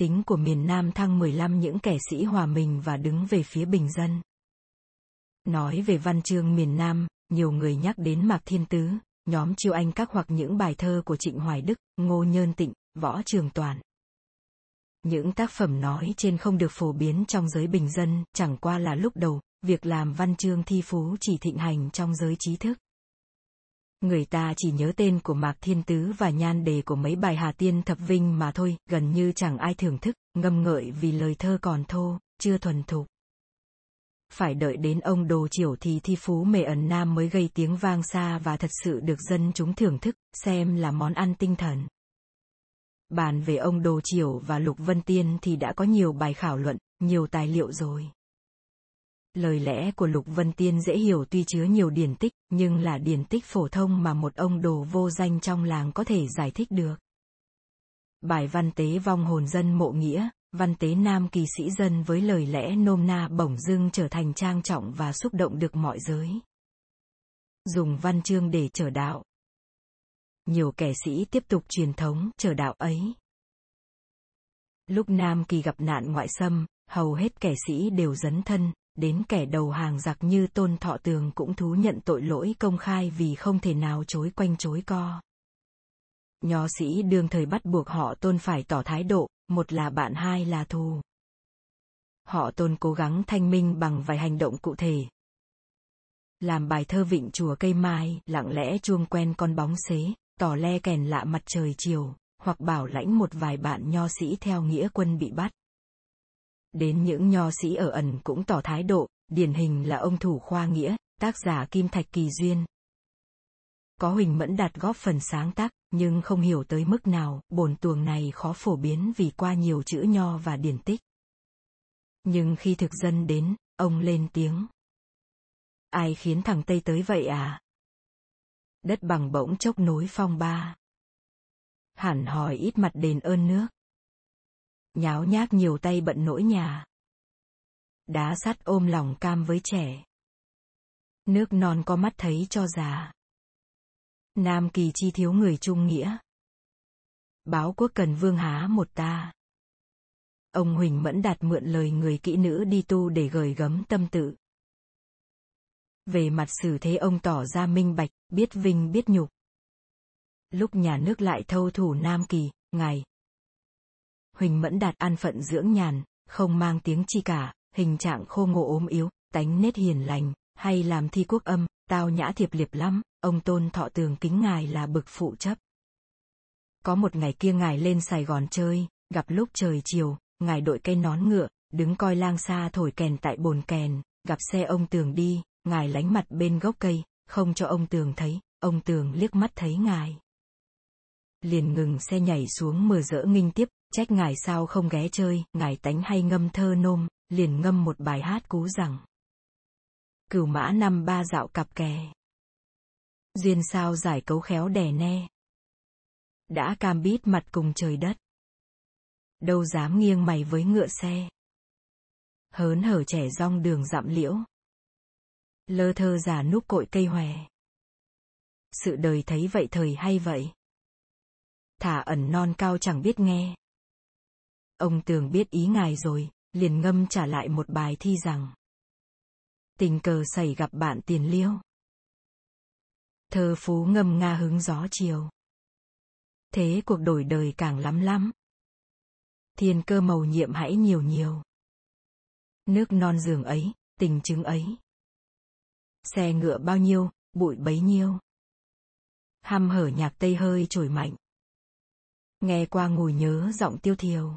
tính của miền Nam thăng 15 những kẻ sĩ hòa mình và đứng về phía bình dân. Nói về văn chương miền Nam, nhiều người nhắc đến Mạc Thiên Tứ, nhóm chiêu anh các hoặc những bài thơ của Trịnh Hoài Đức, Ngô Nhơn Tịnh, Võ Trường Toàn. Những tác phẩm nói trên không được phổ biến trong giới bình dân, chẳng qua là lúc đầu, việc làm văn chương thi phú chỉ thịnh hành trong giới trí thức. Người ta chỉ nhớ tên của Mạc Thiên Tứ và nhan đề của mấy bài Hà Tiên Thập Vinh mà thôi, gần như chẳng ai thưởng thức, ngâm ngợi vì lời thơ còn thô, chưa thuần thục. Phải đợi đến ông Đồ Chiểu thì thi phú mề ẩn Nam mới gây tiếng vang xa và thật sự được dân chúng thưởng thức, xem là món ăn tinh thần. Bàn về ông Đồ Chiểu và Lục Vân Tiên thì đã có nhiều bài khảo luận, nhiều tài liệu rồi. Lời lẽ của Lục Vân Tiên dễ hiểu tuy chứa nhiều điển tích, nhưng là điển tích phổ thông mà một ông đồ vô danh trong làng có thể giải thích được. Bài văn tế vong hồn dân mộ nghĩa, văn tế nam kỳ sĩ dân với lời lẽ nôm na bổng dưng trở thành trang trọng và xúc động được mọi giới. Dùng văn chương để trở đạo. Nhiều kẻ sĩ tiếp tục truyền thống trở đạo ấy. Lúc Nam Kỳ gặp nạn ngoại xâm, hầu hết kẻ sĩ đều dấn thân, đến kẻ đầu hàng giặc như tôn thọ tường cũng thú nhận tội lỗi công khai vì không thể nào chối quanh chối co. Nho sĩ đương thời bắt buộc họ tôn phải tỏ thái độ, một là bạn hai là thù. Họ tôn cố gắng thanh minh bằng vài hành động cụ thể. Làm bài thơ vịnh chùa cây mai, lặng lẽ chuông quen con bóng xế, tỏ le kèn lạ mặt trời chiều, hoặc bảo lãnh một vài bạn nho sĩ theo nghĩa quân bị bắt. Đến những nho sĩ ở ẩn cũng tỏ thái độ, điển hình là ông thủ khoa nghĩa, tác giả Kim Thạch Kỳ Duyên. Có Huỳnh Mẫn Đạt góp phần sáng tác, nhưng không hiểu tới mức nào, bổn tuồng này khó phổ biến vì qua nhiều chữ nho và điển tích. Nhưng khi thực dân đến, ông lên tiếng. Ai khiến thằng Tây tới vậy à? Đất bằng bỗng chốc nối phong ba. Hẳn hỏi ít mặt đền ơn nước nháo nhác nhiều tay bận nỗi nhà. Đá sắt ôm lòng cam với trẻ. Nước non có mắt thấy cho già. Nam kỳ chi thiếu người trung nghĩa. Báo quốc cần vương há một ta. Ông Huỳnh Mẫn đạt mượn lời người kỹ nữ đi tu để gởi gấm tâm tự. Về mặt xử thế ông tỏ ra minh bạch, biết vinh biết nhục. Lúc nhà nước lại thâu thủ Nam Kỳ, ngài, Huỳnh Mẫn Đạt an phận dưỡng nhàn, không mang tiếng chi cả, hình trạng khô ngộ ốm yếu, tánh nết hiền lành, hay làm thi quốc âm, tao nhã thiệp liệp lắm, ông tôn thọ tường kính ngài là bực phụ chấp. Có một ngày kia ngài lên Sài Gòn chơi, gặp lúc trời chiều, ngài đội cây nón ngựa, đứng coi lang xa thổi kèn tại bồn kèn, gặp xe ông tường đi, ngài lánh mặt bên gốc cây, không cho ông tường thấy, ông tường liếc mắt thấy ngài. Liền ngừng xe nhảy xuống mờ rỡ nghinh tiếp, Trách ngài sao không ghé chơi, ngài tánh hay ngâm thơ nôm, liền ngâm một bài hát cú rằng. Cửu mã năm ba dạo cặp kè. Duyên sao giải cấu khéo đè ne. Đã cam bít mặt cùng trời đất. Đâu dám nghiêng mày với ngựa xe. Hớn hở trẻ rong đường dặm liễu. Lơ thơ già núp cội cây hòe. Sự đời thấy vậy thời hay vậy. Thả ẩn non cao chẳng biết nghe. Ông Tường biết ý ngài rồi, liền ngâm trả lại một bài thi rằng. Tình cờ xảy gặp bạn tiền liêu. Thơ phú ngâm nga hứng gió chiều. Thế cuộc đổi đời càng lắm lắm. Thiên cơ màu nhiệm hãy nhiều nhiều. Nước non giường ấy, tình chứng ấy. Xe ngựa bao nhiêu, bụi bấy nhiêu. Hăm hở nhạc tây hơi trồi mạnh. Nghe qua ngồi nhớ giọng tiêu thiều.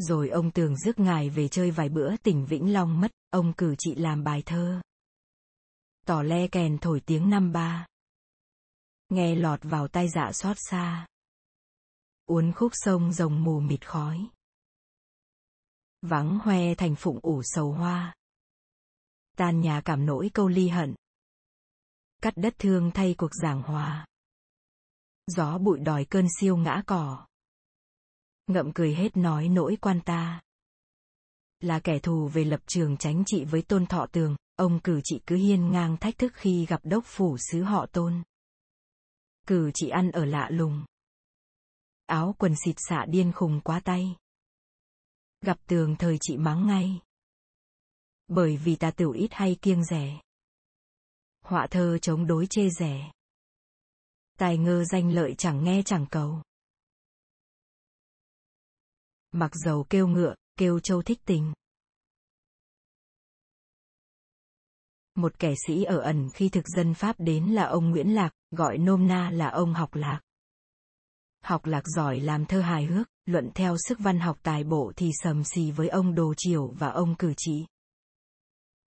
Rồi ông Tường rước ngài về chơi vài bữa tỉnh Vĩnh Long mất, ông cử chị làm bài thơ. Tỏ le kèn thổi tiếng năm ba. Nghe lọt vào tai dạ xót xa. Uốn khúc sông rồng mù mịt khói. Vắng hoe thành phụng ủ sầu hoa. Tan nhà cảm nỗi câu ly hận. Cắt đất thương thay cuộc giảng hòa. Gió bụi đòi cơn siêu ngã cỏ ngậm cười hết nói nỗi quan ta. Là kẻ thù về lập trường tránh trị với tôn thọ tường, ông cử chị cứ hiên ngang thách thức khi gặp đốc phủ sứ họ tôn. Cử chị ăn ở lạ lùng. Áo quần xịt xạ điên khùng quá tay. gặp tường thời chị mắng ngay. Bởi vì ta tiểu ít hay kiêng rẻ. Họa thơ chống đối chê rẻ. Tài ngơ danh lợi chẳng nghe chẳng cầu. Mặc dầu kêu ngựa, kêu châu thích tình. Một kẻ sĩ ở ẩn khi thực dân Pháp đến là ông Nguyễn Lạc, gọi nôm na là ông học lạc. Học lạc giỏi làm thơ hài hước, luận theo sức văn học tài bộ thì sầm xì với ông Đồ Triều và ông Cử Trị.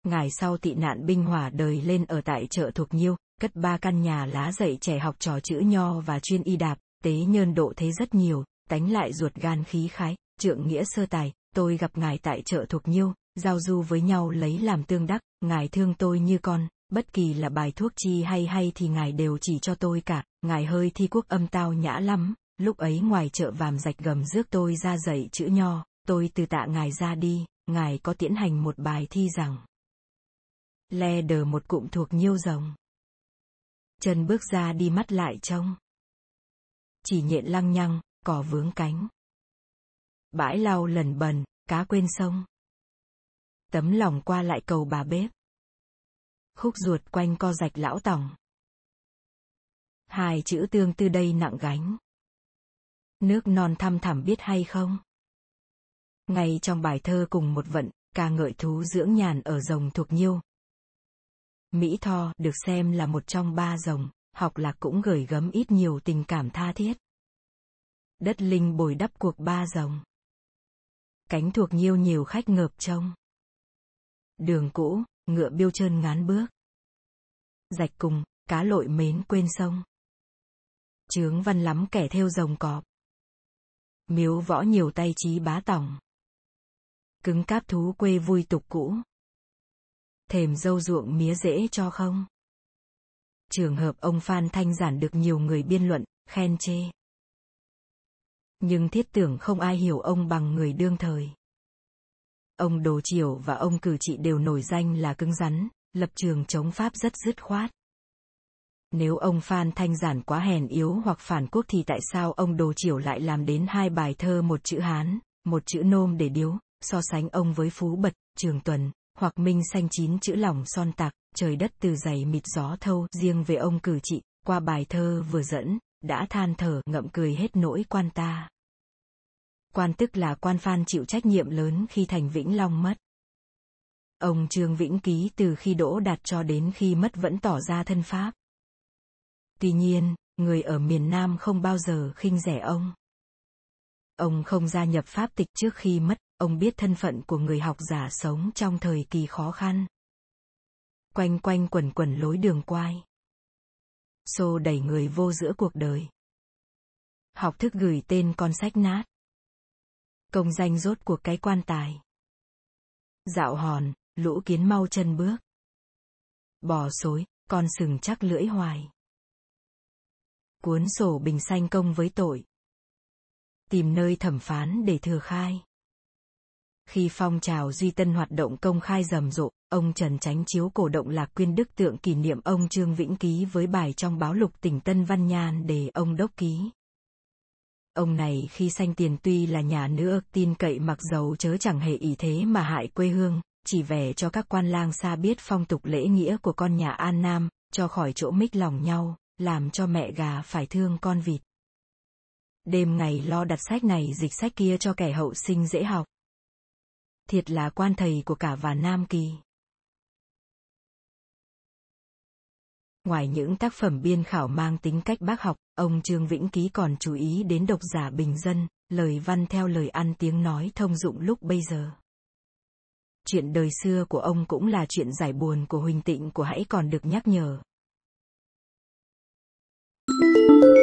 ngày sau tị nạn binh hỏa đời lên ở tại chợ thuộc Nhiêu, cất ba căn nhà lá dạy trẻ học trò chữ nho và chuyên y đạp, tế nhơn độ thế rất nhiều, tánh lại ruột gan khí khái, trượng nghĩa sơ tài, tôi gặp ngài tại chợ thuộc Nhiêu, giao du với nhau lấy làm tương đắc, ngài thương tôi như con, bất kỳ là bài thuốc chi hay hay thì ngài đều chỉ cho tôi cả, ngài hơi thi quốc âm tao nhã lắm, lúc ấy ngoài chợ vàm rạch gầm rước tôi ra dạy chữ nho, tôi từ tạ ngài ra đi, ngài có tiễn hành một bài thi rằng. Le đờ một cụm thuộc nhiêu rồng. Chân bước ra đi mắt lại trông. Chỉ nhện lăng nhăng, cỏ vướng cánh. Bãi lau lần bần, cá quên sông. Tấm lòng qua lại cầu bà bếp. Khúc ruột quanh co rạch lão tòng. Hai chữ tương tư đây nặng gánh. Nước non thăm thẳm biết hay không? Ngay trong bài thơ cùng một vận, ca ngợi thú dưỡng nhàn ở rồng thuộc nhiêu. Mỹ Tho được xem là một trong ba rồng, học lạc cũng gửi gấm ít nhiều tình cảm tha thiết. Đất linh bồi đắp cuộc ba rồng. Cánh thuộc nhiêu nhiều khách ngợp trông. Đường cũ, ngựa biêu trơn ngán bước. Rạch cùng, cá lội mến quên sông. Trướng văn lắm kẻ theo rồng cọp. Miếu võ nhiều tay trí bá tổng Cứng cáp thú quê vui tục cũ. Thềm dâu ruộng mía dễ cho không? Trường hợp ông Phan Thanh Giản được nhiều người biên luận, khen chê. Nhưng thiết tưởng không ai hiểu ông bằng người đương thời. Ông Đồ Triều và ông Cử Trị đều nổi danh là cứng rắn, lập trường chống Pháp rất dứt khoát. Nếu ông Phan Thanh Giản quá hèn yếu hoặc phản quốc thì tại sao ông Đồ Triều lại làm đến hai bài thơ một chữ Hán, một chữ Nôm để điếu, so sánh ông với Phú Bật, Trường Tuần, hoặc Minh Xanh chín chữ lòng son tạc, trời đất từ dày mịt gió thâu. Riêng về ông Cử Trị, qua bài thơ vừa dẫn, đã than thở ngậm cười hết nỗi quan ta. Quan tức là quan Phan chịu trách nhiệm lớn khi thành Vĩnh Long mất. Ông Trương Vĩnh Ký từ khi đỗ đạt cho đến khi mất vẫn tỏ ra thân Pháp. Tuy nhiên, người ở miền Nam không bao giờ khinh rẻ ông. Ông không gia nhập pháp tịch trước khi mất, ông biết thân phận của người học giả sống trong thời kỳ khó khăn. Quanh quanh quẩn quẩn lối đường quai. Xô đẩy người vô giữa cuộc đời. Học thức gửi tên con sách nát. Công danh rốt cuộc cái quan tài. Dạo hòn, lũ kiến mau chân bước. Bò xối, con sừng chắc lưỡi hoài cuốn sổ bình xanh công với tội. Tìm nơi thẩm phán để thừa khai. Khi phong trào Duy Tân hoạt động công khai rầm rộ, ông Trần Chánh Chiếu cổ động Lạc Quyên Đức tượng kỷ niệm ông Trương Vĩnh Ký với bài trong báo lục tỉnh Tân Văn Nhan để ông đốc ký. Ông này khi sanh tiền tuy là nhà nữ tin cậy mặc dầu chớ chẳng hề ý thế mà hại quê hương, chỉ vẻ cho các quan lang xa biết phong tục lễ nghĩa của con nhà An Nam, cho khỏi chỗ mích lòng nhau làm cho mẹ gà phải thương con vịt. Đêm ngày lo đặt sách này dịch sách kia cho kẻ hậu sinh dễ học. Thiệt là quan thầy của cả và Nam Kỳ. Ngoài những tác phẩm biên khảo mang tính cách bác học, ông Trương Vĩnh Ký còn chú ý đến độc giả bình dân, lời văn theo lời ăn tiếng nói thông dụng lúc bây giờ. Chuyện đời xưa của ông cũng là chuyện giải buồn của Huỳnh Tịnh của hãy còn được nhắc nhở, Thank you.